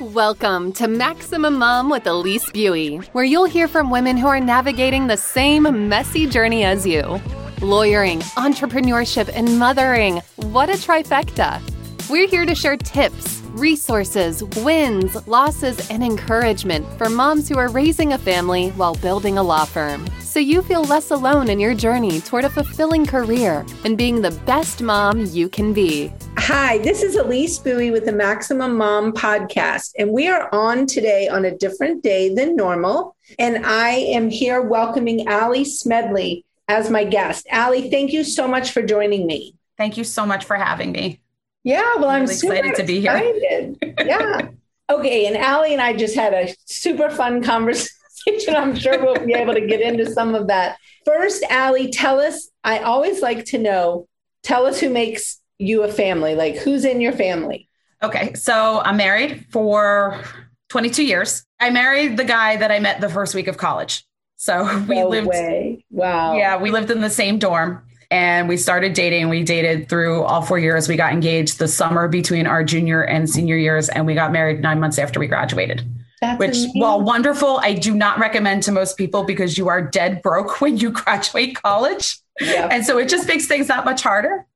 Welcome to Maximum Mom with Elise Buie, where you'll hear from women who are navigating the same messy journey as you. Lawyering, entrepreneurship, and mothering. What a trifecta! We're here to share tips, resources, wins, losses, and encouragement for moms who are raising a family while building a law firm. So you feel less alone in your journey toward a fulfilling career and being the best mom you can be. Hi, this is Elise Buie with the Maximum Mom podcast, and we are on today on a different day than normal. And I am here welcoming Ali Smedley as my guest. Ali, thank you so much for joining me. Thank you so much for having me. Yeah, well, I'm, I'm excited to be here. yeah. Okay, and Ali and I just had a super fun conversation. I'm sure we'll be able to get into some of that. First, Ali, tell us. I always like to know. Tell us who makes you a family. Like, who's in your family? Okay, so I'm married for 22 years. I married the guy that I met the first week of college. So we no lived. Way. Wow. Yeah, we lived in the same dorm and we started dating. We dated through all four years. We got engaged the summer between our junior and senior years, and we got married nine months after we graduated. That's which, amazing. while wonderful, I do not recommend to most people because you are dead broke when you graduate college. Yep. And so it just makes things that much harder.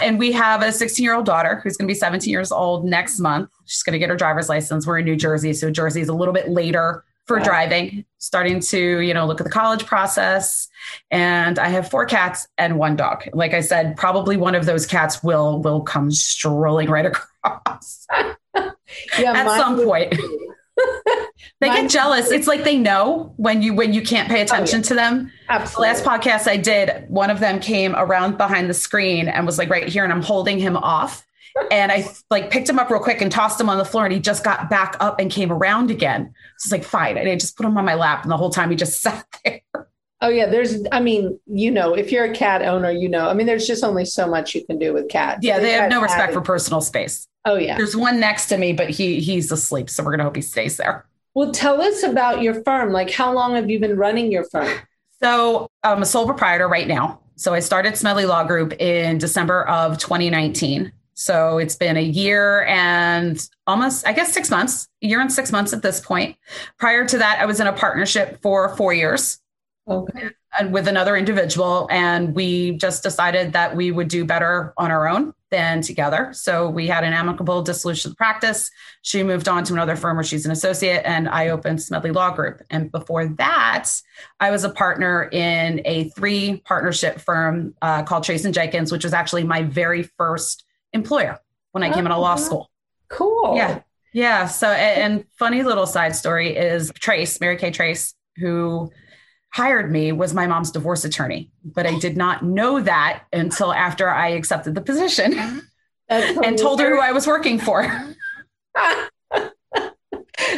And we have a 16 year old daughter who's going to be 17 years old next month. She's going to get her driver's license. We're in New Jersey. So Jersey is a little bit later for driving, starting to, you know, look at the college process. And I have four cats and one dog. Like I said, probably one of those cats will will come strolling right across yeah, at some point. they get jealous. It's like they know when you when you can't pay attention oh, yeah. to them. Absolutely. The last podcast I did, one of them came around behind the screen and was like right here, and I'm holding him off and I like picked him up real quick and tossed him on the floor and he just got back up and came around again. So it's like, fine. And I just put him on my lap and the whole time he just sat there. Oh yeah, there's I mean, you know, if you're a cat owner, you know, I mean, there's just only so much you can do with cats. Yeah, they, they have no respect for personal space. Oh yeah. There's one next to me, but he he's asleep, so we're gonna hope he stays there. Well, tell us about your firm. Like how long have you been running your firm? So I'm a sole proprietor right now. So I started Smedley Law Group in December of 2019. So it's been a year and almost, I guess, six months, a year and six months at this point. Prior to that, I was in a partnership for four years. Okay. And with another individual. And we just decided that we would do better on our own than together. So we had an amicable dissolution of practice. She moved on to another firm where she's an associate, and I opened Smedley Law Group. And before that, I was a partner in a three partnership firm uh, called Trace and Jenkins, which was actually my very first employer when I came out of law school. Cool. Yeah. Yeah. So, and, and funny little side story is Trace, Mary Kay Trace, who hired me was my mom's divorce attorney, but I did not know that until after I accepted the position and told her who I was working for.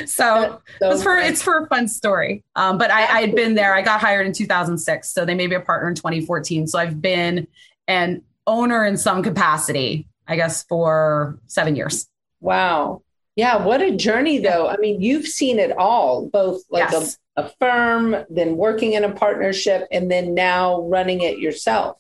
so, so it's for it's for a fun story. Um, but I, I had been there. I got hired in 2006, so they made me a partner in 2014. So I've been an owner in some capacity I guess, for seven years. Wow. Yeah. What a journey, though. I mean, you've seen it all, both like yes. a, a firm, then working in a partnership, and then now running it yourself.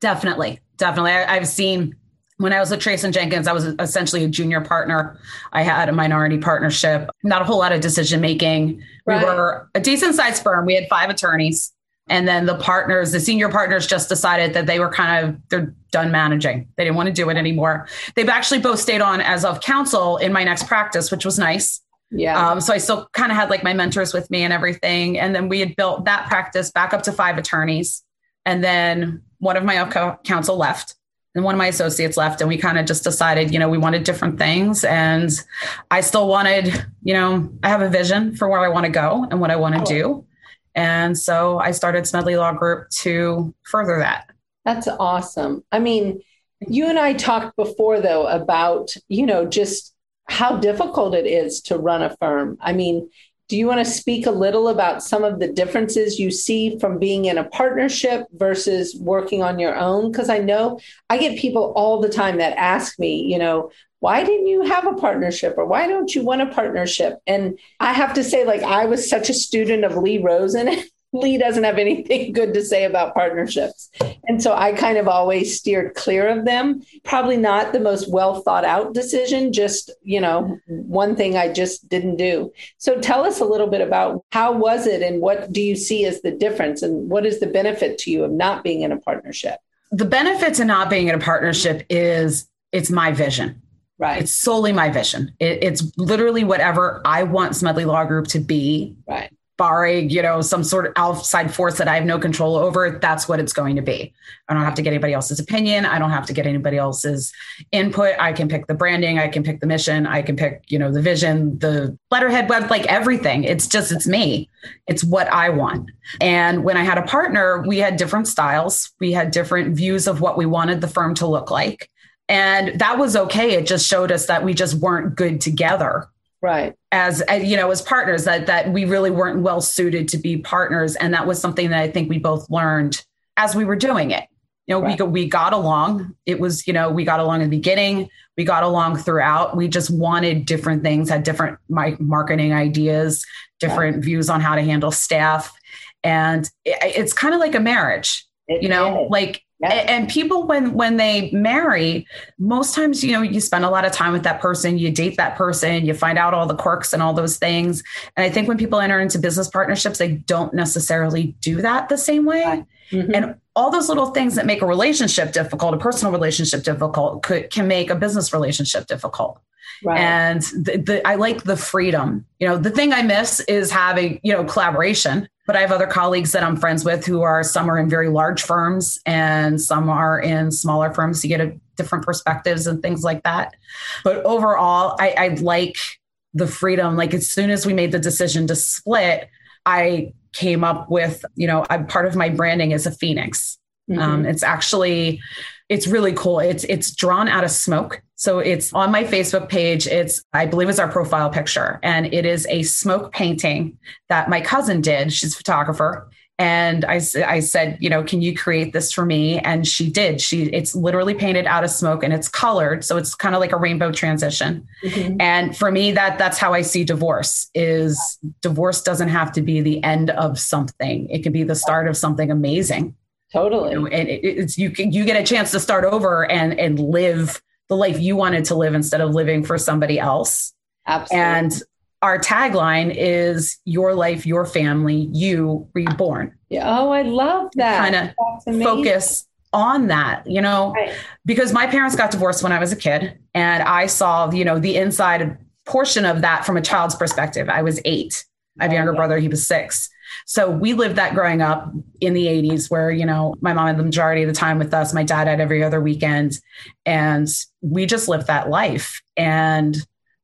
Definitely. Definitely. I, I've seen when I was with Trace and Jenkins, I was essentially a junior partner. I had a minority partnership, not a whole lot of decision making. Right. We were a decent sized firm. We had five attorneys. And then the partners, the senior partners just decided that they were kind of, they're done managing. They didn't want to do it anymore. They've actually both stayed on as of counsel in my next practice, which was nice. Yeah. Um, so I still kind of had like my mentors with me and everything. And then we had built that practice back up to five attorneys. And then one of my of counsel left and one of my associates left. And we kind of just decided, you know, we wanted different things. And I still wanted, you know, I have a vision for where I want to go and what I want to oh. do. And so I started Smedley Law Group to further that. That's awesome. I mean, you and I talked before, though, about, you know, just how difficult it is to run a firm. I mean, do you want to speak a little about some of the differences you see from being in a partnership versus working on your own? Because I know I get people all the time that ask me, you know, why didn't you have a partnership or why don't you want a partnership? And I have to say, like, I was such a student of Lee Rosen. Lee doesn't have anything good to say about partnerships. And so I kind of always steered clear of them. Probably not the most well thought out decision, just, you know, one thing I just didn't do. So tell us a little bit about how was it and what do you see as the difference and what is the benefit to you of not being in a partnership? The benefit to not being in a partnership is it's my vision. Right. It's solely my vision. It, it's literally whatever I want Smedley Law Group to be. Right. Barring you know some sort of outside force that i have no control over that's what it's going to be. I don't have to get anybody else's opinion. I don't have to get anybody else's input. I can pick the branding. I can pick the mission. I can pick you know the vision the letterhead web like everything. It's just it's me. It's what i want. And when i had a partner we had different styles. We had different views of what we wanted the firm to look like and that was okay. It just showed us that we just weren't good together. Right. As, as, you know as partners that that we really weren't well suited to be partners. And that was something that i think we both learned as we were doing it. You know right. we we got along. It was you know we got along in the beginning. We got along throughout. We just wanted different things had different marketing ideas different right. views on how to handle staff. And it, it's kind of like a marriage it you know is. like and people when when they marry most times you know you spend a lot of time with that person you date that person you find out all the quirks and all those things and i think when people enter into business partnerships they don't necessarily do that the same way mm-hmm. and all those little things that make a relationship difficult a personal relationship difficult could, can make a business relationship difficult Right. And the, the, I like the freedom. You know, the thing I miss is having, you know, collaboration. But I have other colleagues that I'm friends with who are some are in very large firms and some are in smaller firms to get a different perspectives and things like that. But overall, I, I like the freedom. Like as soon as we made the decision to split, I came up with, you know, I'm part of my branding is a phoenix. Mm-hmm. Um, it's actually it's really cool. It's it's drawn out of smoke. So it's on my Facebook page. It's I believe it's our profile picture, and it is a smoke painting that my cousin did. She's a photographer, and I I said, you know, can you create this for me? And she did. She it's literally painted out of smoke and it's colored, so it's kind of like a rainbow transition. Mm-hmm. And for me, that that's how I see divorce. Is divorce doesn't have to be the end of something. It can be the start of something amazing. Totally. You know, and it, it's you can, you get a chance to start over and and live the life you wanted to live instead of living for somebody else. Absolutely. And our tagline is your life, your family, you reborn. Yeah. Oh, I love that. Kind of focus on that, you know, right. because my parents got divorced when I was a kid and I saw, you know, the inside portion of that from a child's perspective. I was eight. I have a younger brother, he was six. So we lived that growing up in the 80s, where, you know, my mom had the majority of the time with us. My dad had every other weekend. And we just lived that life. And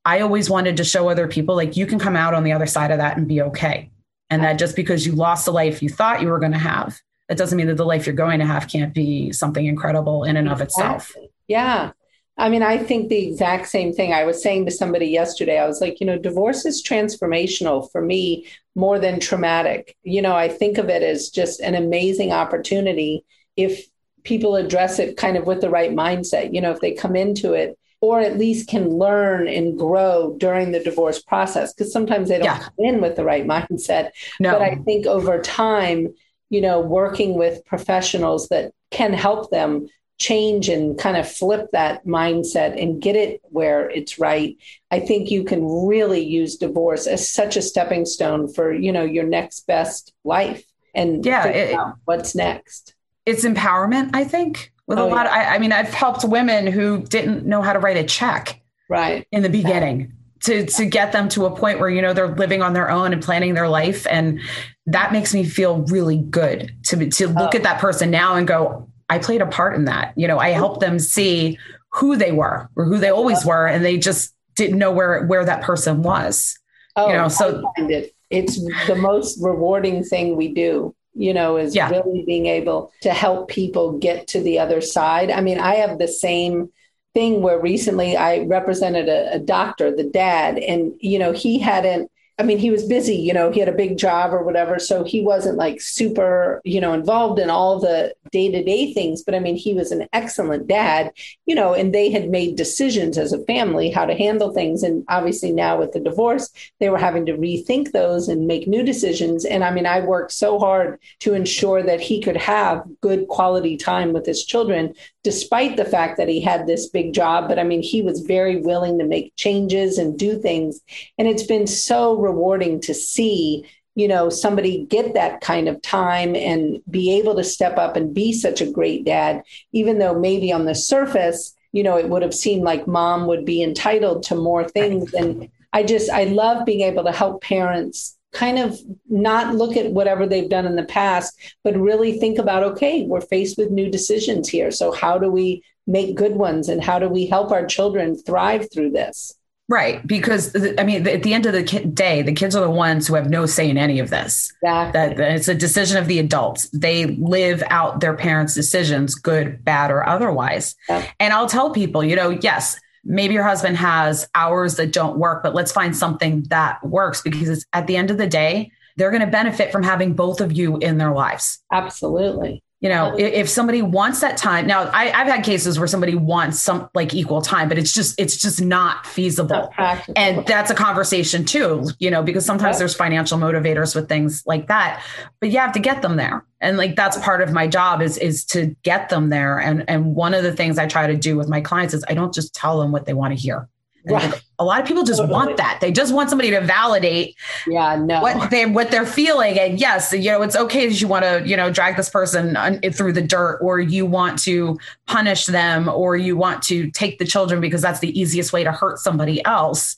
I always wanted to show other people, like, you can come out on the other side of that and be okay. And that just because you lost the life you thought you were going to have, that doesn't mean that the life you're going to have can't be something incredible in and of itself. Yeah. I mean, I think the exact same thing. I was saying to somebody yesterday, I was like, you know, divorce is transformational for me more than traumatic. You know, I think of it as just an amazing opportunity if people address it kind of with the right mindset. You know, if they come into it or at least can learn and grow during the divorce process, because sometimes they don't yeah. come in with the right mindset. No. But I think over time, you know, working with professionals that can help them change and kind of flip that mindset and get it where it's right i think you can really use divorce as such a stepping stone for you know your next best life and yeah it, what's next it's empowerment i think with oh, a lot yeah. of, I, I, mean i've helped women who didn't know how to write a check right in the beginning to to get them to a point where you know they're living on their own and planning their life and that makes me feel really good to to look oh. at that person now and go I played a part in that. You know, I helped them see who they were or who they always were, and they just didn't know where where that person was. Oh, you know, so it. it's the most rewarding thing we do. You know, is yeah. really being able to help people get to the other side. I mean, I have the same thing where recently I represented a, a doctor, the dad, and you know, he hadn't I mean, he was busy, you know, he had a big job or whatever. So he wasn't like super, you know, involved in all the day to day things. But I mean, he was an excellent dad, you know, and they had made decisions as a family how to handle things. And obviously now with the divorce, they were having to rethink those and make new decisions. And I mean, I worked so hard to ensure that he could have good quality time with his children, despite the fact that he had this big job. But I mean, he was very willing to make changes and do things. And it's been so rewarding to see you know somebody get that kind of time and be able to step up and be such a great dad even though maybe on the surface you know it would have seemed like mom would be entitled to more things and i just i love being able to help parents kind of not look at whatever they've done in the past but really think about okay we're faced with new decisions here so how do we make good ones and how do we help our children thrive through this Right. Because, I mean, at the end of the day, the kids are the ones who have no say in any of this. Exactly. That, it's a decision of the adults. They live out their parents' decisions, good, bad, or otherwise. Yeah. And I'll tell people, you know, yes, maybe your husband has hours that don't work, but let's find something that works because at the end of the day, they're going to benefit from having both of you in their lives. Absolutely you know if somebody wants that time now I, have had cases where somebody wants some like equal time but it's just it's just not feasible. Not and that's a conversation too you know because sometimes there's financial motivators with things like that but you have to get them there. And like that's part of my job is is to get them there. And and one of the things i try to do with my clients is i don't just tell them what they want to hear Right. A lot of people just totally. want that. They just want somebody to validate yeah, no. what they what they're feeling. And yes, you know, it's okay if you want to, you know, drag this person through the dirt or you want to punish them or you want to take the children because that's the easiest way to hurt somebody else.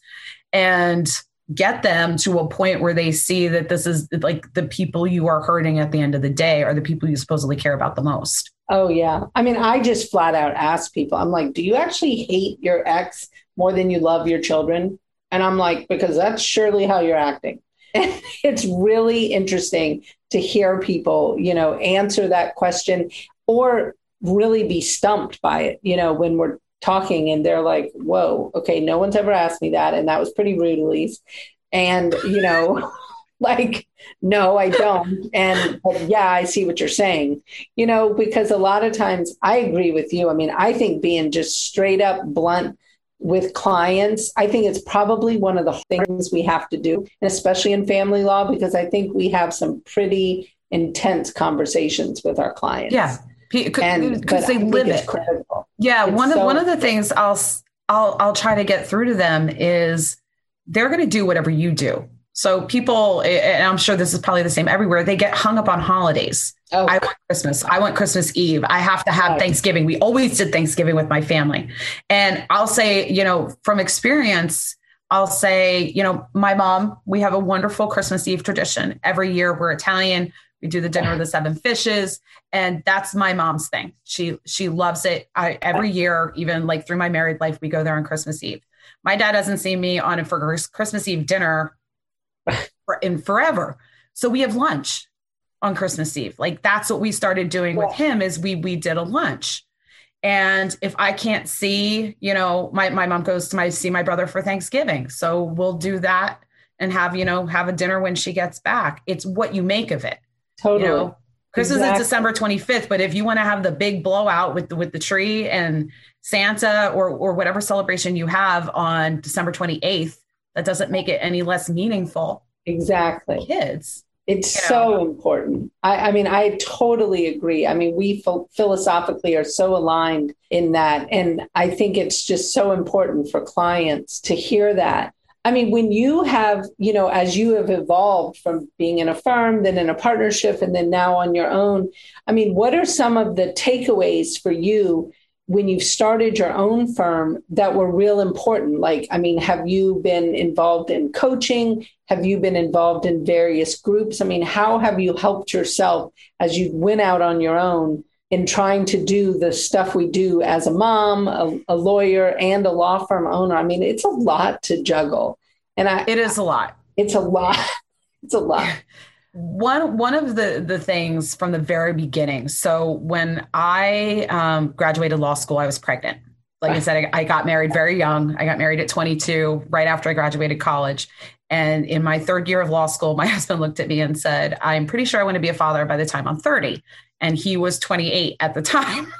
And get them to a point where they see that this is like the people you are hurting at the end of the day are the people you supposedly care about the most. Oh yeah. I mean, I just flat out ask people, I'm like, do you actually hate your ex more than you love your children? And I'm like, because that's surely how you're acting. And it's really interesting to hear people, you know, answer that question or really be stumped by it, you know, when we're talking and they're like, whoa, okay, no one's ever asked me that. And that was pretty rude, Elise. And, you know, like, no, I don't. And yeah, I see what you're saying, you know, because a lot of times I agree with you. I mean, I think being just straight up blunt with clients, I think it's probably one of the things we have to do, especially in family law, because I think we have some pretty intense conversations with our clients. Yeah. Because mm, they live it. Critical. Yeah. It's one of, one of the things I'll, I'll, I'll try to get through to them is they're going to do whatever you do. So people, and I'm sure this is probably the same everywhere, they get hung up on holidays. Oh. I want Christmas. I want Christmas Eve. I have to have right. Thanksgiving. We always did Thanksgiving with my family. And I'll say, you know, from experience, I'll say, you know, my mom, we have a wonderful Christmas Eve tradition. Every year we're Italian. We do the dinner of the seven fishes. And that's my mom's thing. She she loves it. I, every year, even like through my married life, we go there on Christmas Eve. My dad hasn't seen me on a for Christmas Eve dinner in forever. So we have lunch on Christmas Eve. Like that's what we started doing with him is we we did a lunch. And if I can't see, you know, my, my mom goes to my see my brother for Thanksgiving. So we'll do that and have, you know, have a dinner when she gets back. It's what you make of it. Totally. You know, Christmas exactly. is December 25th, but if you want to have the big blowout with the, with the tree and Santa or or whatever celebration you have on December 28th, that doesn't make it any less meaningful. Exactly. Kids. It's you know? so important. I, I, mean, I totally agree. I mean, we ph- philosophically are so aligned in that. And I think it's just so important for clients to hear that. I mean, when you have, you know, as you have evolved from being in a firm, then in a partnership, and then now on your own, I mean, what are some of the takeaways for you when you've started your own firm that were real important? Like, I mean, have you been involved in coaching? Have you been involved in various groups? I mean, how have you helped yourself as you went out on your own in trying to do the stuff we do as a mom, a, a lawyer, and a law firm owner? I mean, it's a lot to juggle. And I, it is a lot. It's a lot. It's a lot. one one of the the things from the very beginning so when i um, graduated law school i was pregnant Like I said, I, I got married very young. I got married at 22, right after I graduated college. And in my third year of law school, my husband looked at me and said, I'm pretty sure I want to be a father by the time I'm 30. And he was 28 at the time.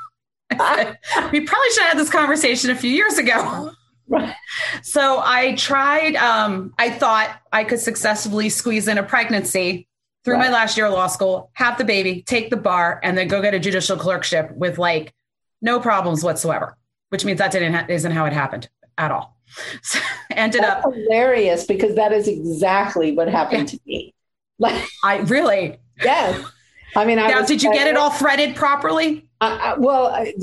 said, we probably should have had this conversation a few years ago. Right. So I tried, um, I thought I could successfully squeeze in a pregnancy through right. my last year of law school, have the baby, take the bar, and then go get a judicial clerkship with like no problems whatsoever, which means that didn't ha- isn't how it happened at all. So ended That's up hilarious because that is exactly what happened yeah. to me. Like I really yes. I mean, I now, did you get it all threaded properly? Uh, well, I,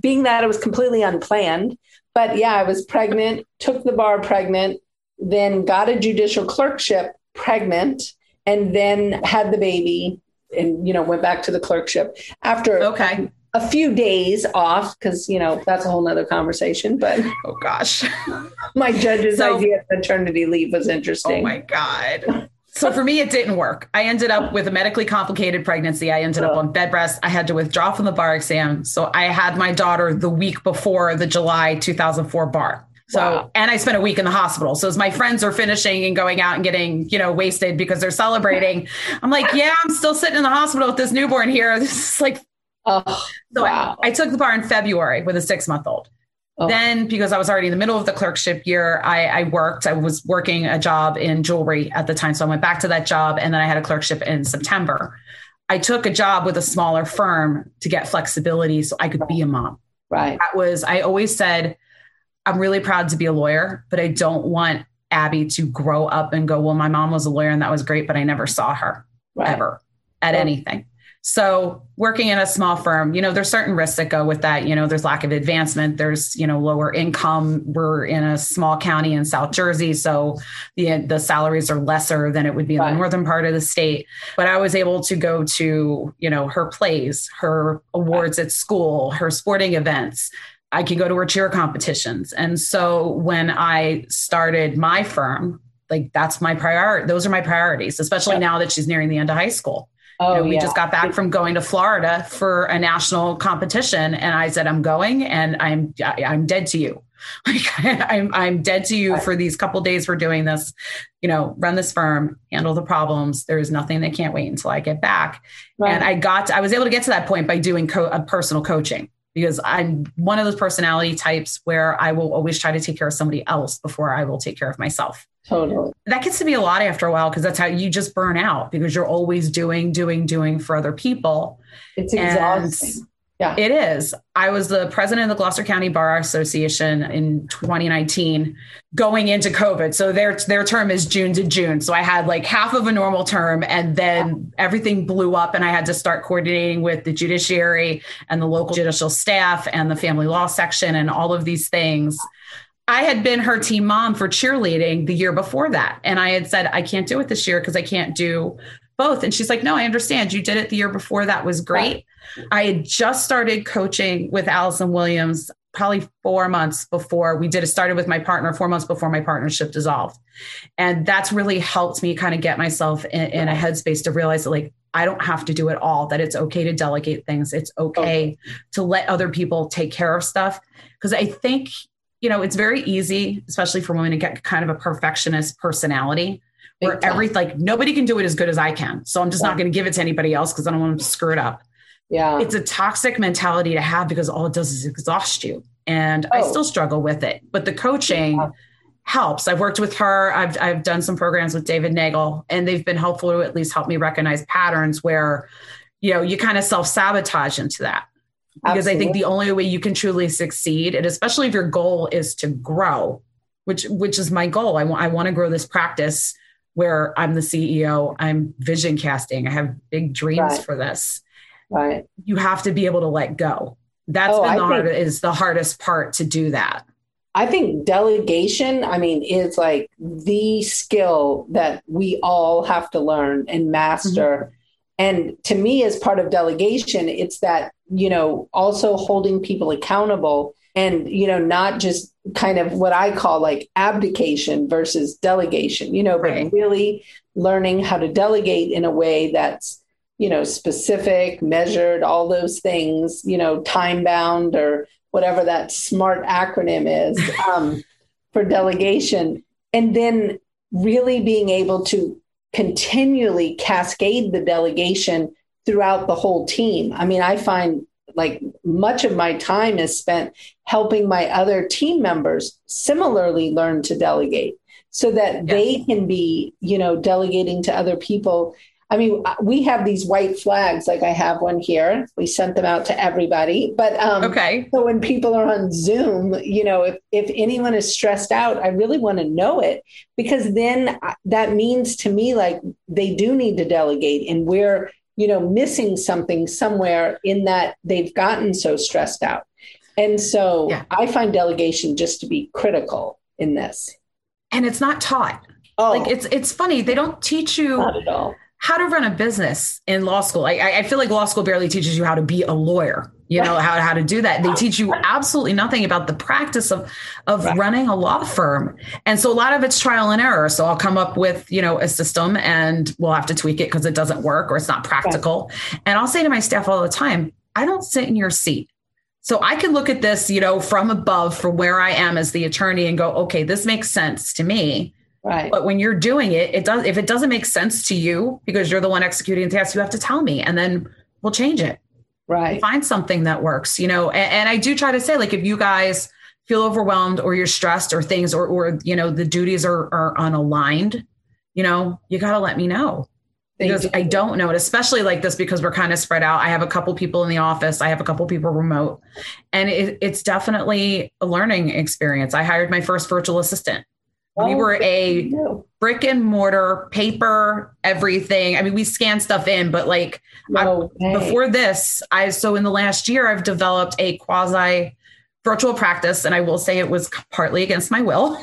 being that it was completely unplanned, but yeah, I was pregnant, took the bar pregnant, then got a judicial clerkship pregnant, and then had the baby, and you know went back to the clerkship after okay a few days off because you know that's a whole nother conversation but oh gosh my judge's so, idea of maternity leave was interesting oh my god so for me, it didn't work. I ended up with a medically complicated pregnancy. I ended up on bed rest. I had to withdraw from the bar exam. So I had my daughter the week before the July 2004 bar. So, wow. and I spent a week in the hospital. So as my friends are finishing and going out and getting, you know, wasted because they're celebrating, I'm like, yeah, I'm still sitting in the hospital with this newborn here. This is like, oh, so wow. I, I took the bar in February with a six month old. Oh. Then, because I was already in the middle of the clerkship year, I, I, worked. I was working a job in jewelry at the time. So I went back to that job and then I had a clerkship in September. I took a job with a smaller firm to get flexibility so I could be a mom. Right. That was, I always said, I'm really proud to be a lawyer, but I don't want Abby to grow up and go, well, my mom was a lawyer and that was great, but I never saw her right. ever at right. anything. So working in a small firm, you know, there's certain risks that go with that. You know, there's lack of advancement. There's, you know, lower income. We're in a small county in South Jersey. So the, the salaries are lesser than it would be in right. the northern part of the state. But I was able to go to, you know, her plays, her awards at school, her sporting events. I could go to her cheer competitions. And so when I started my firm, like that's my priority. Those are my priorities, especially yeah. now that she's nearing the end of high school. Oh, you know, we yeah. just got back from going to Florida for a national competition, and I said, "I'm going, and I'm I'm dead to you. Like I'm I'm dead to you right. for these couple days we're doing this. You know, run this firm, handle the problems. There's nothing that can't wait until I get back." Right. And I got to, I was able to get to that point by doing co- a personal coaching because I'm one of those personality types where I will always try to take care of somebody else before I will take care of myself. Totally. That gets to be a lot after a while because that's how you just burn out because you're always doing, doing, doing for other people. It's exhausting. Yeah. It is. I was the president of the Gloucester County Bar Association in 2019 going into COVID. So their their term is June to June. So I had like half of a normal term and then everything blew up and I had to start coordinating with the judiciary and the local judicial staff and the family law section and all of these things. I had been her team mom for cheerleading the year before that. And I had said, I can't do it this year because I can't do both. And she's like, No, I understand. You did it the year before. That was great. I had just started coaching with Allison Williams probably four months before we did it started with my partner four months before my partnership dissolved and that's really helped me kind of get myself in, in a headspace to realize that like i don't have to do it all that it's okay to delegate things it's okay to let other people take care of stuff because i think you know, it's very easy, especially for women to get kind of a perfectionist personality where every like nobody can do it as good as I can. So I'm just yeah. not going to give it to anybody else because I don't want to screw it up. Yeah. It's a toxic mentality to have because all it does is exhaust you. And oh. I still struggle with it. But the coaching yeah. helps. I've worked with her. I've I've done some programs with David Neagle, and they've been helpful to at least help me recognize patterns where, you know, you kind of self-sabotage into that because Absolutely. I think the only way you can truly succeed, and especially if your goal is to grow, which which is my goal. I want I want to grow this practice where I'm the CEO, I'm vision casting, I have big dreams right. for this. Right. You have to be able to let go. That's oh, been the hard, is the hardest part to do that. I think delegation, I mean, is like the skill that we all have to learn and master. Mm-hmm. And to me, as part of delegation, it's that you know, also holding people accountable and, you know, not just kind of what I call like abdication versus delegation, you know, right. but really learning how to delegate in a way that's, you know, specific, measured, all those things, you know, time bound or whatever that smart acronym is um, for delegation. And then really being able to continually cascade the delegation throughout the whole team. I mean, I find like much of my time is spent helping my other team members similarly learn to delegate so that they can be, you know, delegating to other people. I mean, we have these white flags, like I have one here. We sent them out to everybody. But um, okay. So when people are on Zoom, you know, if, if anyone is stressed out, I really want to know it because then uh, that means to me like they do need to delegate and we're you know, missing something somewhere in that they've gotten so stressed out. And so yeah. I find delegation just to be critical in this. And it's not taught. Oh. Like it's it's funny. They don't teach you how to run a business in law school. I, I feel like law school barely teaches you how to be a lawyer you know how, how to do that they teach you absolutely nothing about the practice of of right. running a law firm and so a lot of it's trial and error so i'll come up with you know a system and we'll have to tweak it because it doesn't work or it's not practical right. and i'll say to my staff all the time i don't sit in your seat so i can look at this you know from above from where i am as the attorney and go okay this makes sense to me Right. But when you're doing it, it does if it doesn't make sense to you because you're the one executing the task, you have to tell me and then we'll change it. Right. Find something that works you know and, and, i do try to say like if you guys feel overwhelmed or you're stressed or things or or you know the duties are are unaligned you know you got to let me know. Because do. i don't know it especially like this because we're kind of spread out. I have a couple people in the office. I have a couple people remote. And it, it's definitely a learning experience. I hired my first virtual assistant we were a brick and mortar, paper, everything. I mean, we scan stuff in, but like no I, before this, I so in the last year, I've developed a quasi virtual practice, and I will say it was partly against my will.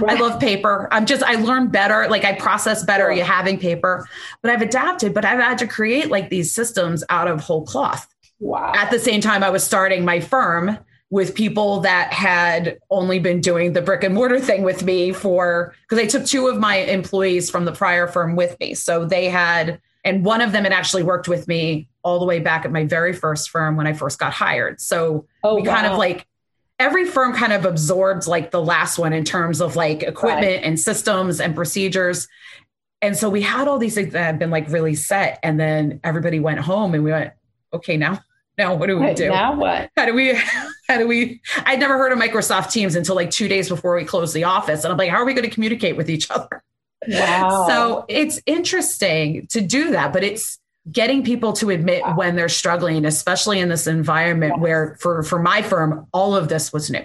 Right. I love paper. I'm just I learn better, like I process better you having paper, but I've adapted. But I've had to create like these systems out of whole cloth. Wow. At the same time, I was starting my firm with people that had only been doing the brick and mortar thing with me for because I took two of my employees from the prior firm with me. So they had, and one of them had actually worked with me all the way back at my very first firm when I first got hired. So oh, we wow. kind of like every firm kind of absorbs like the last one in terms of like equipment right. and systems and procedures. And so we had all these things that had been like really set. And then everybody went home and we went, okay, now now what do we do? Now what? How do we how do we I'd never heard of Microsoft Teams until like two days before we closed the office. And I'm like, how are we going to communicate with each other? Wow. So it's interesting to do that, but it's getting people to admit wow. when they're struggling, especially in this environment yes. where for for my firm, all of this was new.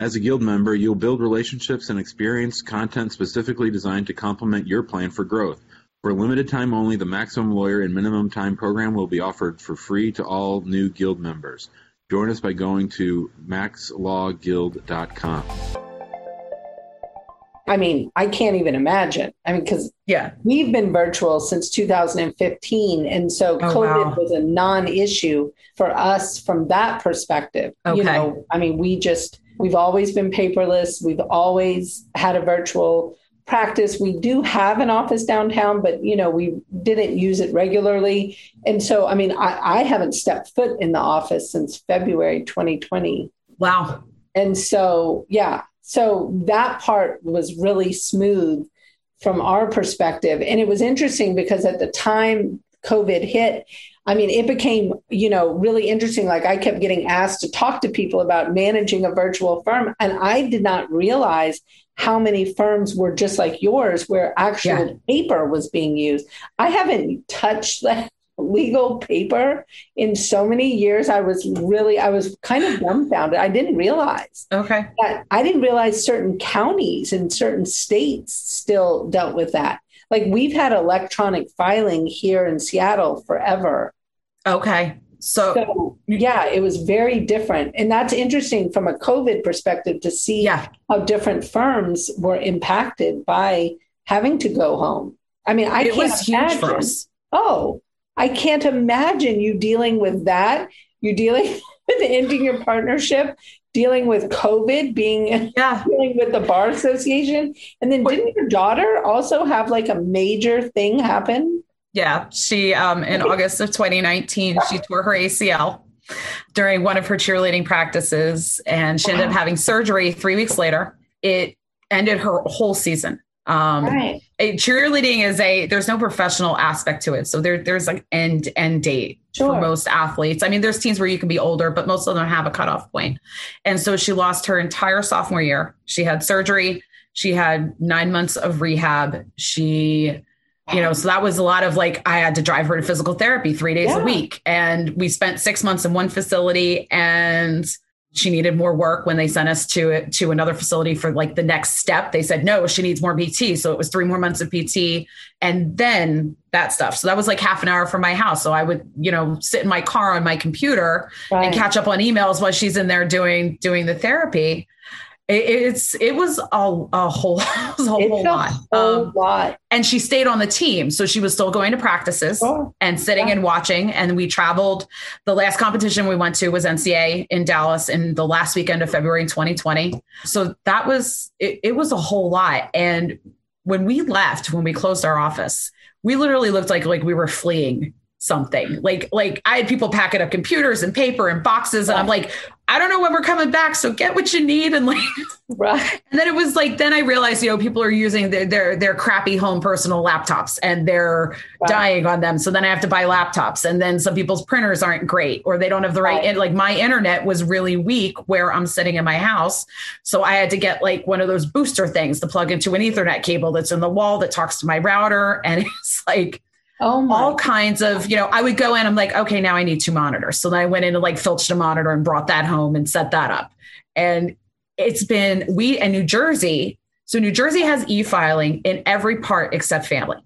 As a Guild member, you'll build relationships and experience content specifically designed to complement your plan for growth. For a limited time only, the Maximum Lawyer and Minimum Time program will be offered for free to all new Guild members. Join us by going to maxlawguild.com. I mean, I can't even imagine. I mean, because yeah, we've been virtual since 2015, and so oh, COVID wow. was a non-issue for us from that perspective. Okay. You know, I mean, we just We've always been paperless. We've always had a virtual practice. We do have an office downtown, but you know, we didn't use it regularly. And so, I mean, I, I haven't stepped foot in the office since February 2020. Wow. And so, yeah, so that part was really smooth from our perspective. And it was interesting because at the time COVID hit, I mean, it became, you know, really interesting. Like I kept getting asked to talk to people about managing a virtual firm. And I did not realize how many firms were just like yours where actual yeah. paper was being used. I haven't touched that legal paper in so many years. I was really, I was kind of dumbfounded. I didn't realize. Okay. That I didn't realize certain counties and certain states still dealt with that. Like we've had electronic filing here in Seattle forever. Okay. So, so, yeah, it was very different. And that's interesting from a COVID perspective to see yeah. how different firms were impacted by having to go home. I mean, I it can't imagine. Oh, I can't imagine you dealing with that. You're dealing with ending your partnership, dealing with COVID, being yeah. dealing with the bar association. And then didn't your daughter also have like a major thing happen? Yeah, she um, in August of 2019 she tore her ACL during one of her cheerleading practices, and she ended up having surgery three weeks later. It ended her whole season. Um, right. cheerleading is a there's no professional aspect to it, so there there's an end end date sure. for most athletes. I mean, there's teams where you can be older, but most of them have a cutoff point. And so she lost her entire sophomore year. She had surgery. She had nine months of rehab. She you know so that was a lot of like i had to drive her to physical therapy three days yeah. a week. And we spent six months in one facility and she needed more work when they sent us to to another facility for like the next step. They said no she needs more pt so it was three more months of pt and then that stuff. So that was like half an hour from my house. So i would you know sit in my car on my computer right. and catch up on emails while she's in there doing doing the therapy it's it was a, a whole, it was a whole lot. Whole um, lot. And she stayed on the team, so she was still going to practices oh, and sitting yeah. and watching. And we traveled. The last competition we went to was NCA in Dallas in the last weekend of February 2020. So that was it, it was a whole lot. And when we left, when we closed our office, we literally looked like like we were fleeing something like like i had people packing up computers and paper and boxes and i'm like I don't know when we're coming back, so get what you need and like right. And then it was like then I realized, you know, people are using their their, their crappy home personal laptops and they're right. dying on them. So then I have to buy laptops. And then some people's printers aren't great or they don't have the right, right. like my internet was really weak where I'm sitting in my house. So I had to get like one of those booster things to plug into an Ethernet cable that's in the wall that talks to my router. And it's like Oh all kinds of, you know, I would go in, I'm like, okay, now I need two monitors. So then I went in and like filched a monitor and brought that home and set that up. And it's been we and New Jersey. So New Jersey has e-filing in every part except family.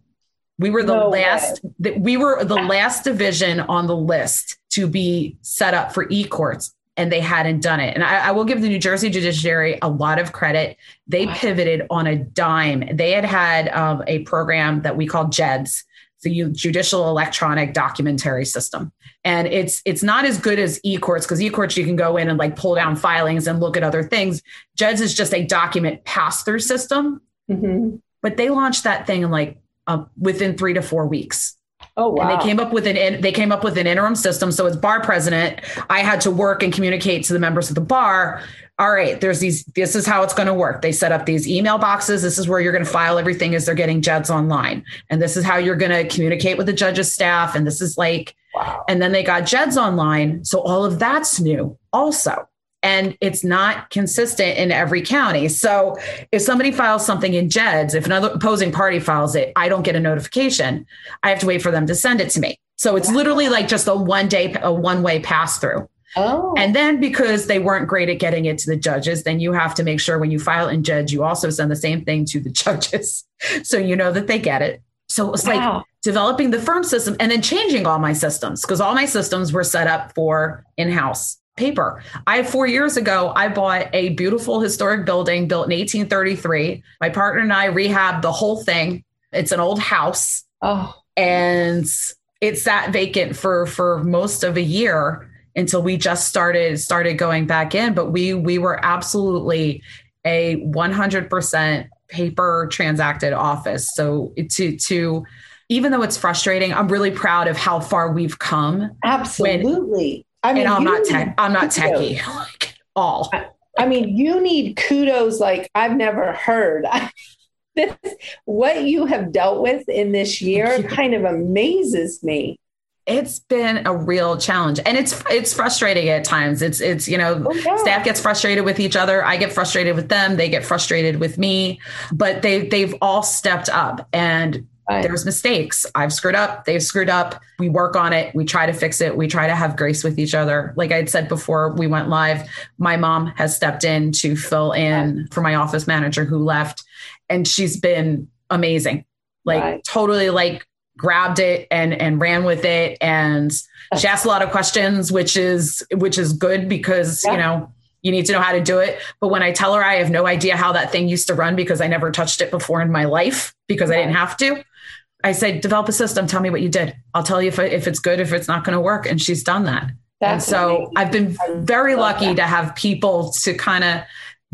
We were the no last that we were the last division on the list to be set up for e-courts and they hadn't done it. And I, I, will give the New Jersey judiciary a lot of credit. They pivoted on a dime. They had had um, a program that we called JEDS, the judicial electronic documentary system and it's it's not as good as e-courts because e-courts you can go in and like pull down filings and look at other things jeds is just a document pass-through system mm-hmm. but they launched that thing in like uh, within three to four weeks Oh wow! And they came up with an in, they came up with an interim system. So as bar president, I had to work and communicate to the members of the bar all right, there's these, this is how it's going to work. They set up these email boxes. This is where you're going to file everything as they're getting judges online. And this is how you're going to communicate with the judge's staff. And this is like, wow. and then they got jeds online. So all of that's new also. And it's not consistent in every county. So if somebody files something in JEDS, if another opposing party files it, I don't get a notification. I have to wait for them to send it to me. So it's literally like just a one day, a one way pass through. Oh. And then because they weren't great at getting it to the judges, then you have to make sure when you file in judge, you also send the same thing to the judges. So you know that they get it. So it's wow. like developing the firm system and then changing all my systems because all my systems were set up for in-house paper. I four years ago, I bought a beautiful historic building built in 1833. My partner and I rehabbed the whole thing. It's an old house. Oh. And it sat vacant for for most of a year until we just started started going back in. But we we were absolutely a 100% paper transacted office. So to to even though it's frustrating i'm really proud of how far we've come. Absolutely. When, I mean, and i'm not tech i'm not techie like all. I, I mean you need kudos like i've never heard. This, what you have dealt with in this year kind of amazes me it's been a real challenge. And it's it's frustrating at times. It's it's you know oh, yeah. staff gets frustrated with each other. I get frustrated with them. They get frustrated with me. But they they've all stepped up and right. there's mistakes. I've screwed up. They've screwed up. We work on it. We try to fix it. We try to have grace with each other. Like i had said before we went live. My mom has stepped in to fill in right. for my office manager who left and she's been amazing. Like right. totally like grabbed it and and ran with it. And she asked a lot of questions which is which is good because yeah. you know you need to know how to do it. But when i tell her i have no idea how that thing used to run because i never touched it before in my life because i didn't have to. I say develop a system. Tell me what you did. I'll tell you if, if it's good if it's not going to work. And she's done that. That's and so amazing. i've been very lucky that. to have people to kind of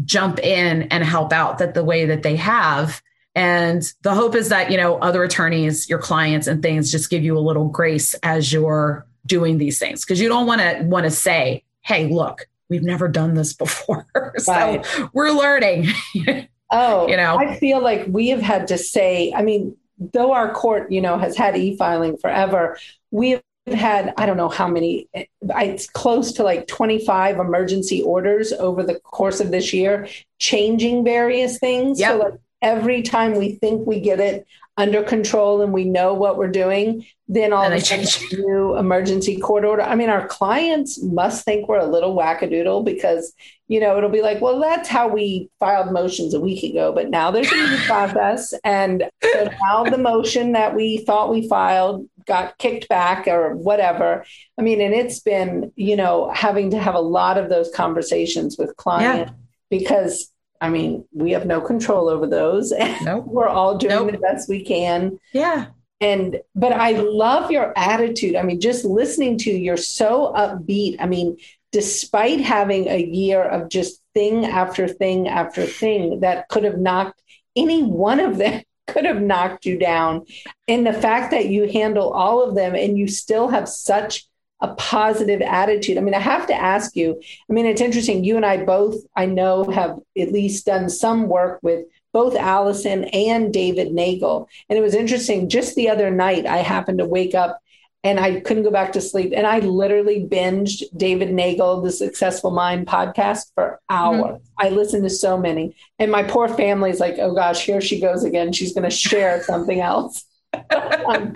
jump in and help out that the way that they have and the hope is that, you know, other attorneys, your clients and things just give you a little grace as you're doing these things. Cause you don't want to want to say, hey, look, we've never done this before. so we're learning. oh, you know, I feel like we have had to say, I mean, though our court, you know, has had e-filing forever, we have had i don't know how many eh, it's close to like 25 emergency orders over the course of this year changing various things yep. so like every time we think we get it under control and we know what we're doing, then all of a sudden new emergency court order. I mean, our clients must think we're a little wackadoodle because, you know, it'll be like, well, that's how we filed motions a week ago, but now there's a new process. And so now the motion that we thought we filed got kicked back or whatever. I mean, and it's been, you know, having to have a lot of those conversations with clients yeah. because I mean, we have no control over those. Nope. We're all doing nope. the best we can. Yeah. And, but I love your attitude. I mean, just listening to you, you're so upbeat. I mean, despite having a year of just thing after thing after thing that could have knocked any one of them could have knocked you down. And the fact that you handle all of them and you still have such a positive attitude. I mean, I have to ask you. I mean, it's interesting. You and I both, I know, have at least done some work with both Allison and David Neagle. And it was interesting. Just the other night, I happened to wake up and I couldn't go back to sleep. And I literally binged David Neagle, the Successful Mind podcast for hours. Mm-hmm. I listened to so many. And my poor family's like, oh gosh, here she goes again. She's going to share something else. um,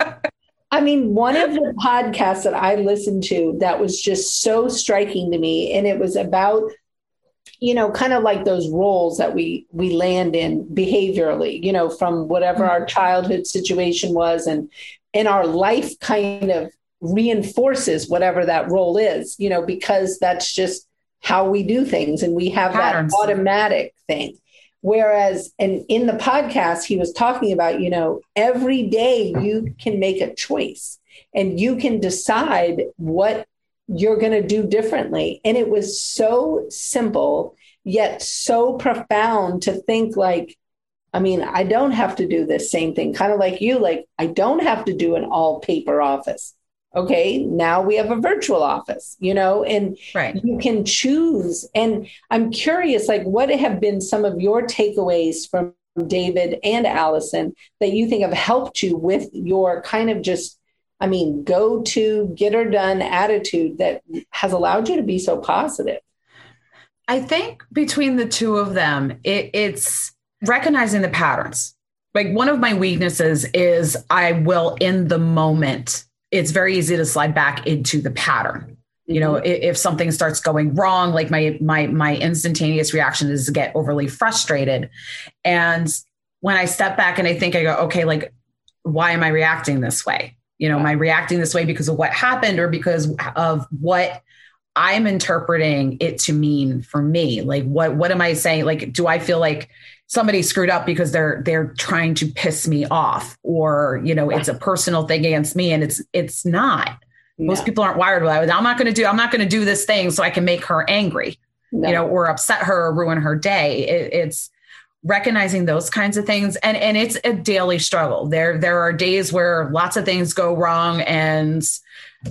I mean, one of the podcasts that I listened to that was just so striking to me, and it was about, you know, kind of like those roles that we we land in behaviorally, you know, from whatever our mm-hmm. childhood situation was, and and our life kind of reinforces whatever that role is, you know, because that's just how we do things, and we have Patterns. that automatic thing. Whereas, and in the podcast, he was talking about, you know, every day you can make a choice and you can decide what you're going to do differently. And it was so simple, yet so profound to think like, I mean, I don't have to do this same thing, kind of like you, like, I don't have to do an all paper office okay now we have a virtual office you know and right. you can choose. And i'm curious like what have been some of your takeaways from david and allison that you think have helped you with your kind of just i mean go to get her done attitude that has allowed you to be so positive? I think between the two of them it, it's recognizing the patterns. Like one of my weaknesses is i will in the moment it's very easy to slide back into the pattern. You know mm-hmm. if, if, something starts going wrong like my my my instantaneous reaction is to get overly frustrated. And when i step back and i think i go okay like why am i reacting this way? You know am i reacting this way because of what happened or because of what i'm interpreting it to mean for me? Like what what am i saying? Like do i feel like somebody screwed up because they're they're trying to piss me off or you know it's a personal thing against me and it's it's not no. most people aren't wired with that i'm not going to do i'm not going to do this thing so i can make her angry no. you know or upset her or ruin her day it, it's recognizing those kinds of things and and it's a daily struggle there there are days where lots of things go wrong and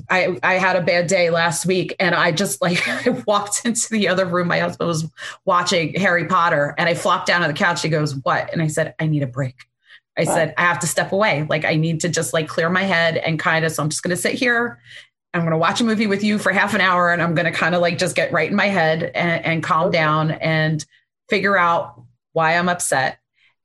I, I had a bad day last week and I just like I walked into the other room. My husband was watching Harry Potter and I flopped down on the couch. He goes, What? And I said, I need a break. I said, I have to step away. Like I need to just like clear my head and kind of so I'm just gonna sit here. I'm going to watch a movie with you for half an hour and I'm going to kind of like just get right in my head and, and calm okay. down and figure out why I'm upset.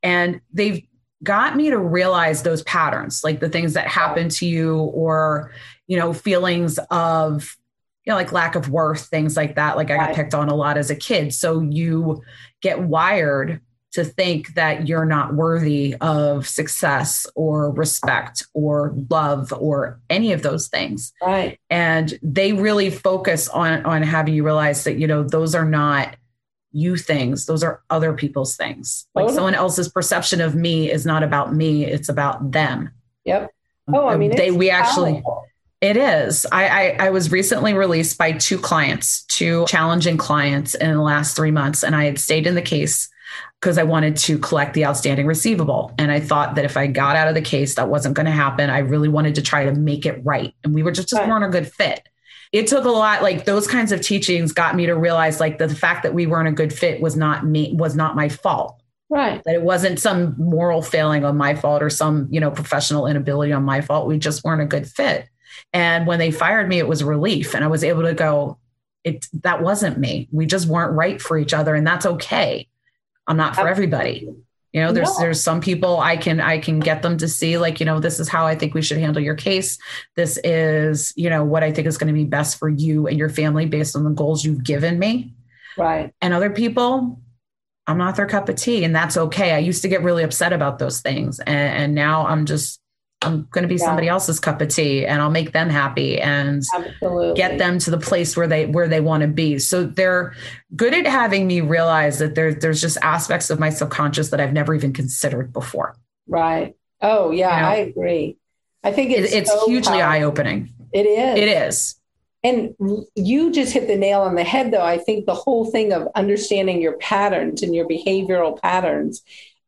And they've got me to realize those patterns, like the things that happen to you or, you know, feelings of, you know, like lack of worth, things like that. Like I got picked on a lot as a kid. So you get wired to think that you're not worthy of success or respect or love or any of those things. Right. And they really focus on on having you realize that you know those are not you things those are other people's things like oh. someone else's perception of me is not about me it's about them yep oh i um, mean they we actually powerful. It is. I, I, I was recently released by two clients, two challenging clients in the last three months, and I had stayed in the case because I wanted to collect the outstanding receivable. And I thought that if I got out of the case, that wasn't going to happen. I really wanted to try to make it right, and we were just just right. weren't a good fit it took a lot like those kinds of teachings got me to realize like the fact that we weren't a good fit was not me was not my fault. Right. That it wasn't some moral failing on my fault or some you know professional inability on my fault. We just weren't a good fit. And when they fired me it was relief. And i was able to go it that wasn't me. We just weren't right for each other and that's okay. I'm not for everybody you know there's no. there's some people i can i can get them to see like you know this is how i think we should handle your case. This is you know what i think is going to be best for you and your family based on the goals you've given me. Right. And other people i'm not their cup of tea and that's okay. I used to get really upset about those things and, and now i'm just I'm going to be yeah. somebody else's cup of tea and I'll make them happy and Absolutely. get them to the place where they where they want to be. So they're good at having me realize that there, there's just aspects of my subconscious that I've never even considered before. Right. Oh yeah, you know? I agree. I think it's, it, it's so hugely eye opening. It is. It is. And you just hit the nail on the head, though. I think the whole thing of understanding your patterns and your behavioral patterns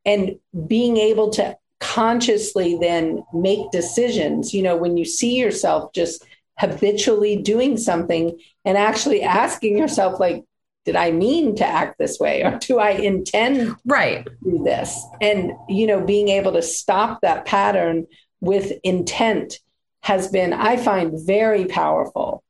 and being able to consciously then make decisions you know when you see yourself just habitually doing something and actually asking yourself like did i mean to act this way or do i intend right. to do this? And you know being able to stop that pattern with intent has been i find very powerful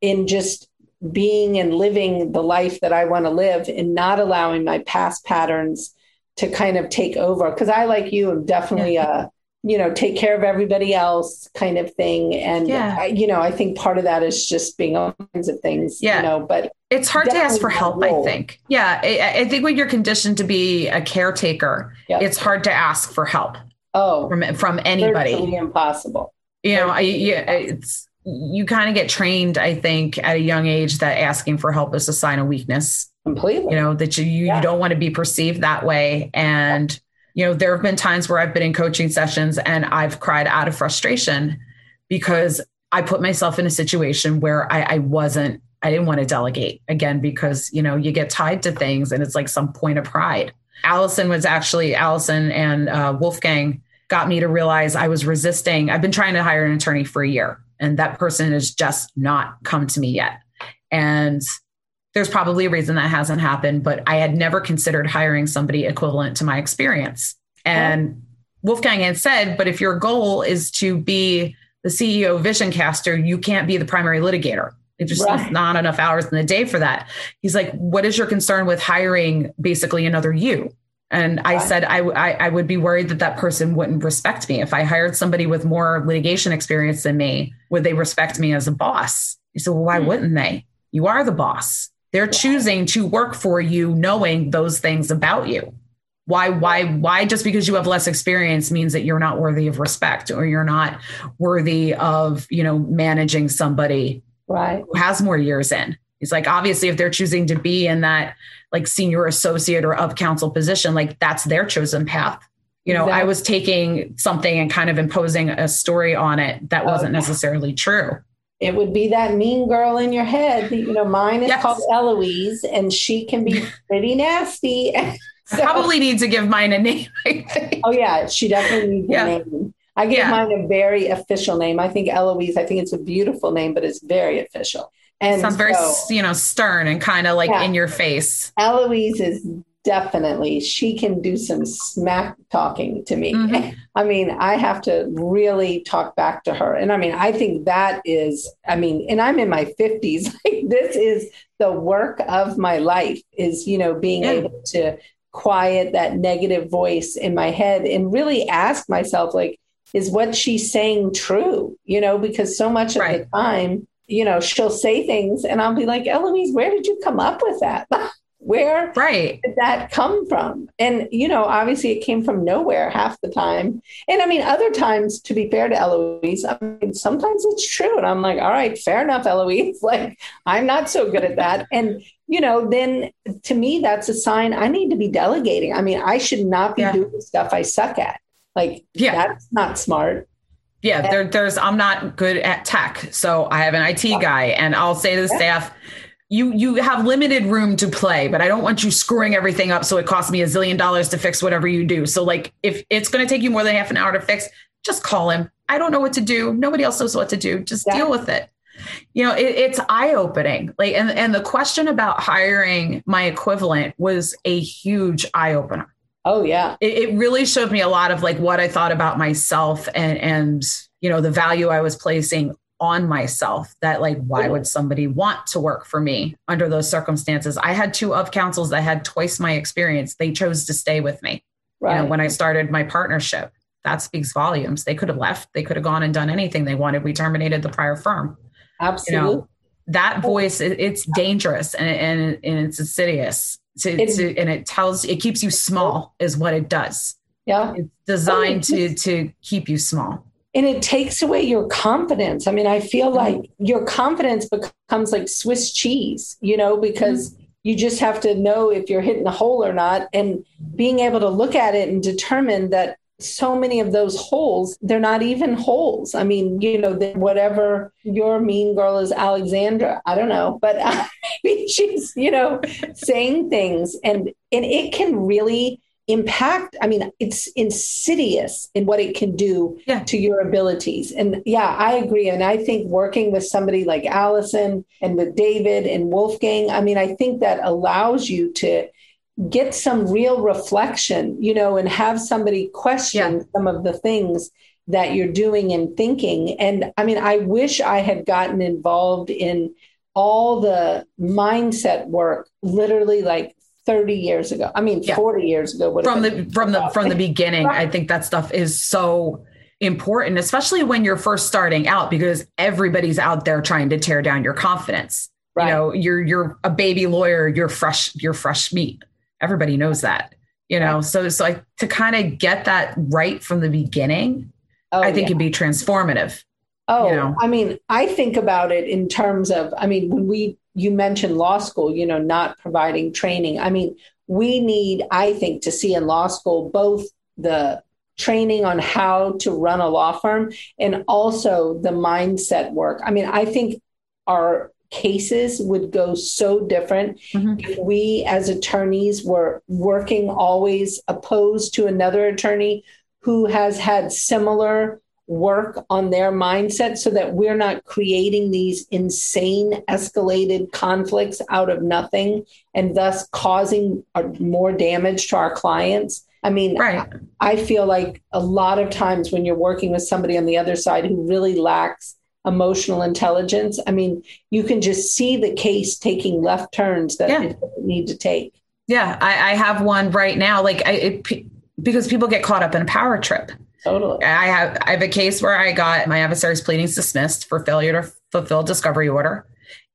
in just being and living the life that i want to live and not allowing my past patterns to kind of take over because I like you am definitely yeah. a you know take care of everybody else kind of thing and yeah. I, you know I think part of that is just being all kinds of things yeah. you know but it's hard to ask for help I think yeah I, I, think when you're conditioned to be a caretaker yep. it's hard to ask for help oh from from anybody impossible you know I, yeah, it's you kind of get trained I think at a young age that asking for help is a sign of weakness completely. You know that you you, yeah. you don't want to be perceived that way. And you know there have been times where i've been in coaching sessions and i've cried out of frustration because i put myself in a situation where i, I wasn't i didn't want to delegate again because you know you get tied to things and it's like some point of pride. Allison was actually allison and uh, wolfgang got me to realize i was resisting. I've been trying to hire an attorney for a year and that person has just not come to me yet. And there's probably a reason that hasn't happened, but I had never considered hiring somebody equivalent to my experience. And Wolfgang had said, but if your goal is to be the CEO vision caster, you can't be the primary litigator. It just right. not enough hours in the day for that. He's like, what is your concern with hiring basically another you? And I said, I, I, I, would be worried that that person wouldn't respect me. If I hired somebody with more litigation experience than me, would they respect me as a boss? He said, well, why hmm. wouldn't they? You are the boss. They're choosing to work for you knowing those things about you. Why, why, why just because you have less experience means that you're not worthy of respect or you're not worthy of, you know, managing somebody right. who has more years in. He's like, obviously, if they're choosing to be in that like senior associate or of counsel position, like that's their chosen path. You know, exactly. I was taking something and kind of imposing a story on it that wasn't okay. necessarily true it would be that mean girl in your head. You know, mine is yes. called Eloise, and she can be pretty nasty. so, Probably need to give mine a name. oh yeah, she definitely needs yeah. a name. I give yeah. mine a very official name. I think Eloise. I think it's a beautiful name, but it's very official. And sounds so, very, you know, stern and kind of like yeah. in your face. Eloise is definitely she can do some smack talking to me mm-hmm. i mean i have to really talk back to her and i mean i think that is i mean and i'm in my 50s like this is the work of my life is you know being yeah. able to quiet that negative voice in my head and really ask myself like is what she's saying true you know because so much right. of the time you know she'll say things and i'll be like eloise where did you come up with that Where right. did that come from? And, you know, obviously it came from nowhere half the time. And I mean, other times, to be fair to Eloise, I mean, sometimes it's true. And I'm like, all right, fair enough, Eloise. Like, I'm not so good at that. And, you know, then to me, that's a sign I need to be delegating. I mean, I should not be yeah. doing stuff I suck at. Like, yeah. that's not smart. Yeah, there, there's I'm not good at tech, so I have an IT guy, and I'll say to the staff, you you have limited room to play, but I don't want you screwing everything up so it costs me a zillion dollars to fix whatever you do. So like if it's going to take you more than half an hour to fix, just call him. I don't know what to do. Nobody else knows what to do. Just yeah. deal with it. You know, it, it's eye opening. Like and and the question about hiring my equivalent was a huge eye opener Oh yeah. It, it, really showed me a lot of like what I thought about myself and and you know the value I was placing on myself that like why would somebody want to work for me under those circumstances? I had two of counsels that had twice my experience. They chose to stay with me. Right. you know when i started my partnership that speaks volumes. They could have left. They could have gone and done anything they wanted. We terminated the prior firm. Absolutely you know, that voice it's dangerous and, and, and it's insidious to, to, and it tells it keeps you small is what it does. Yeah. It's designed to to keep you small and it takes away your confidence i mean i feel mm-hmm. like your confidence becomes like swiss cheese you know because mm-hmm. you just have to know if you're hitting a hole or not and being able to look at it and determine that so many of those holes they're not even holes i mean you know whatever your mean girl is alexandra i don't know but I mean, she's you know saying things and and it can really impact i mean it's insidious in what it can do yeah. to your abilities and yeah i agree and i think working with somebody like allison and with david and wolfgang i mean i think that allows you to get some real reflection, you know, and have somebody question yeah. some of the things that you're doing and thinking. And I mean, I wish I had gotten involved in all the mindset work literally like 30 years ago. I mean, yeah. 40 years ago. From the from the from the beginning, I think that stuff is so important, especially when you're first starting out, because everybody's out there trying to tear down your confidence. Right. You know, you're you're a baby lawyer, you're fresh, you're fresh meat everybody knows that you know so so like to kind of get that right from the beginning oh, i think yeah. it'd be transformative oh you know? i mean i think about it in terms of i mean when we you mentioned law school you know not providing training i mean we need i think to see in law school both the training on how to run a law firm and also the mindset work i mean i think our cases would go so different mm-hmm. if we as attorneys were working always opposed to another attorney who has had similar work on their mindset so that we're not creating these insane escalated conflicts out of nothing and thus causing more damage to our clients I mean, right. I feel like a lot of times when you're working with somebody on the other side who really lacks emotional intelligence. I mean, you can just see the case taking left turns that yeah. it doesn't need to take. Yeah, I, I have one right now. Like, I, it, because people get caught up in a power trip. Totally. I have I have a case where I got my adversary's pleadings dismissed for failure to fulfill discovery order.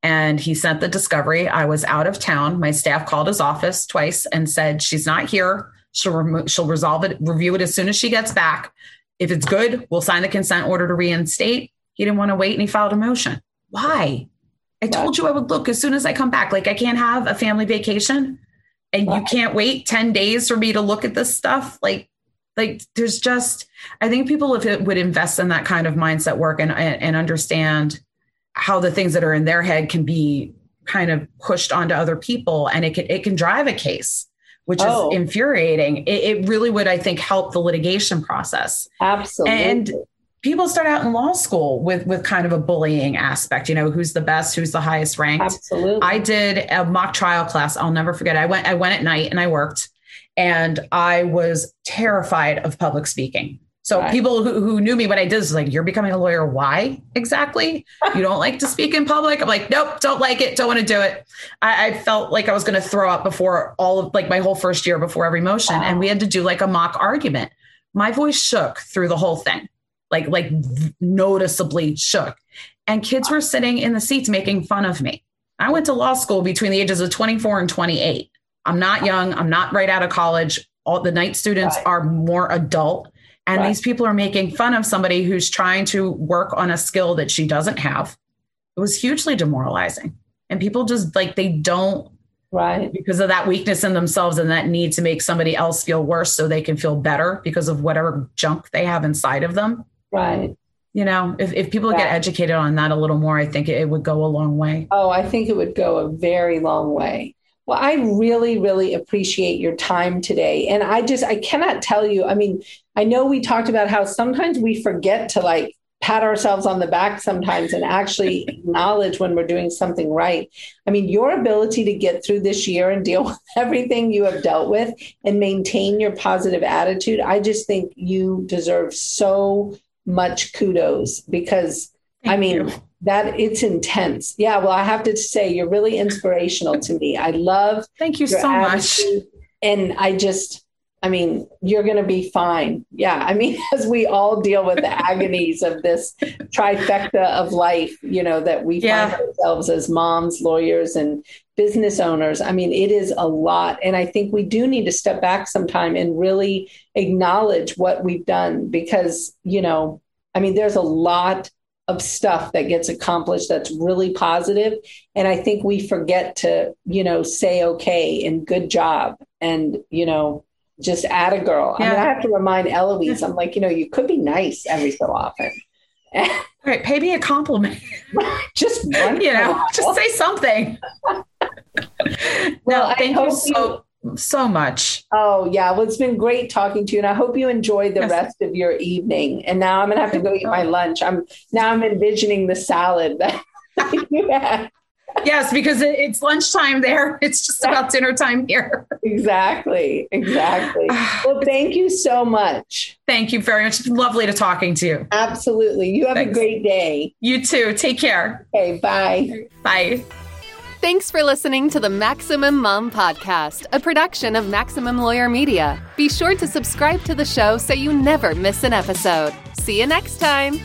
And he sent the discovery. I was out of town. My staff called his office twice and said, She's not here. She'll, remo- she'll resolve it, review it as soon as she gets back. If it's good, we'll sign the consent order to reinstate. He didn't want to wait and he filed a motion. Why? I told you I would look as soon as I come back. Like I can't have a family vacation and you can't wait 10 days for me to look at this stuff. Like, like there's just, I think people if it would invest in that kind of mindset work and, and understand how the things that are in their head can be kind of pushed onto other people and it can, it can drive a case which oh. is infuriating. It, it, really would, I think, help the litigation process. Absolutely. And people start out in law school with with kind of a bullying aspect you know who's the best who's the highest ranked absolutely i did a mock trial class i'll never forget i went i went at night and i worked and i was terrified of public speaking so right. people who, who knew me when i did this like you're becoming a lawyer why exactly you don't like to speak in public i'm like nope don't like it don't want to do it i, I felt like i was going to throw up before all of like my whole first year before every motion wow. and we had to do like a mock argument my voice shook through the whole thing like like noticeably shook. And kids were sitting in the seats making fun of me. I went to law school between the ages of 24 and 28. I'm not young. I'm not right out of college. All the night students right. are more adult. And right. these people are making fun of somebody who's trying to work on a skill that she doesn't have. It was hugely demoralizing. And people just like, they don't, right? Because of that weakness in themselves and that need to make somebody else feel worse so they can feel better because of whatever junk they have inside of them. Right. You know, if, if people get educated on that a little more, I think it, it would go a long way. Oh, I think it would go a very long way. Well, I really, really appreciate your time today. And I just, I cannot tell you, I mean, I know we talked about how sometimes we forget to like pat ourselves on the back sometimes and actually acknowledge when we're doing something right. I mean, your ability to get through this year and deal with everything you have dealt with and maintain your positive attitude, I just think you deserve so much kudos because Thank I mean, you. That it's intense. Yeah, well, I have to say you're really inspirational to me. I love Thank you so much. And I just I mean, you're going to be fine. Yeah. I mean, as we all deal with the agonies of this trifecta of life, you know, that we yeah. find ourselves as moms, lawyers, and business owners. I mean, it is a lot. And I think we do need to step back sometime and really acknowledge what we've done because, you know, I mean, there's a lot of stuff that gets accomplished that's really positive and i think we forget to you know say okay and good job and you know just add a girl. Yeah. I mean, I have to remind Eloise, I'm like, you know, you could be nice every so often. right, pay me a compliment. just you know, just say something. well, no, thank you so you, so much. Oh yeah, well, it's been great talking to you, and I hope you enjoyed the yes. rest of your evening. And now I'm gonna have to go eat my lunch. I'm now I'm envisioning the salad that you had yes, because it's lunchtime there. It's just about dinner time here. Exactly. Exactly. well, thank you so much. Thank you very much. It's lovely to talking to you. Absolutely. You have Thanks. a great day. You too. Take care. Okay. Bye. Bye. Thanks for listening to the Maximum Mom Podcast, a production of Maximum Lawyer Media. Be sure to subscribe to the show so you never miss an episode. See you next time.